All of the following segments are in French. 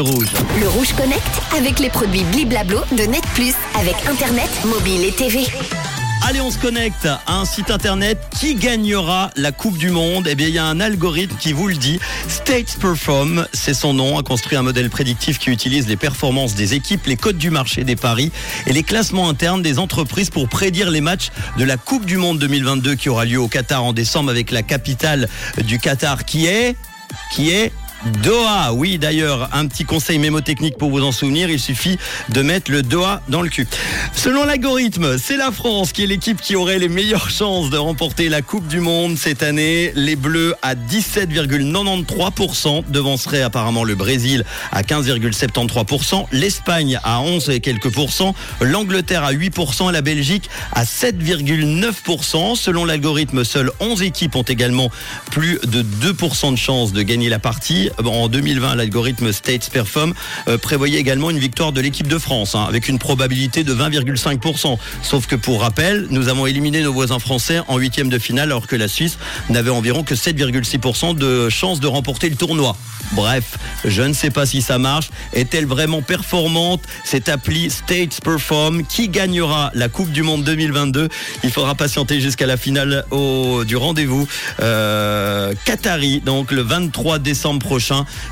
Rouge. Le Rouge Connect avec les produits Bliblablo de Net Plus avec Internet, mobile et TV. Allez, on se connecte à un site internet qui gagnera la Coupe du Monde. Eh bien, il y a un algorithme qui vous le dit. States Perform, c'est son nom, a construit un modèle prédictif qui utilise les performances des équipes, les codes du marché des paris et les classements internes des entreprises pour prédire les matchs de la Coupe du Monde 2022 qui aura lieu au Qatar en décembre avec la capitale du Qatar qui est qui est Doha, oui d'ailleurs, un petit conseil mémotechnique pour vous en souvenir, il suffit de mettre le Doha dans le cul. Selon l'algorithme, c'est la France qui est l'équipe qui aurait les meilleures chances de remporter la Coupe du Monde cette année. Les Bleus à 17,93% devanceraient apparemment le Brésil à 15,73%, l'Espagne à 11 et quelques pourcents, l'Angleterre à 8% et la Belgique à 7,9%. Selon l'algorithme, seules 11 équipes ont également plus de 2% de chances de gagner la partie. En 2020, l'algorithme States Perform euh, prévoyait également une victoire de l'équipe de France, hein, avec une probabilité de 20,5%. Sauf que pour rappel, nous avons éliminé nos voisins français en huitième de finale, alors que la Suisse n'avait environ que 7,6% de chance de remporter le tournoi. Bref, je ne sais pas si ça marche. Est-elle vraiment performante? Cette appli States Perform qui gagnera la Coupe du Monde 2022 Il faudra patienter jusqu'à la finale du rendez-vous euh, Qatari, donc le 23 décembre prochain,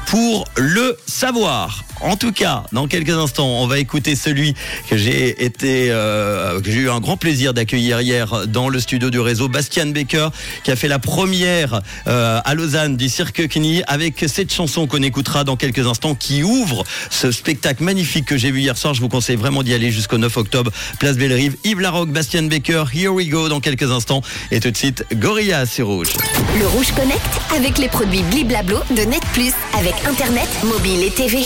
pour le savoir. En tout cas, dans quelques instants, on va écouter celui que j'ai été, euh, que j'ai eu un grand plaisir d'accueillir hier dans le studio du réseau, Bastian Baker, qui a fait la première euh, à Lausanne du Cirque Knie avec cette chanson qu'on écoutera dans quelques instants, qui ouvre ce spectacle magnifique que j'ai vu hier soir. Je vous conseille vraiment d'y aller jusqu'au 9 octobre, place Bellerive. Yves Larocque, Bastian Baker, Here We Go dans quelques instants. Et tout de suite, Gorilla, c'est rouge. Le Rouge Connect avec les produits Bliblablo de Net Plus avec Internet, mobile et TV.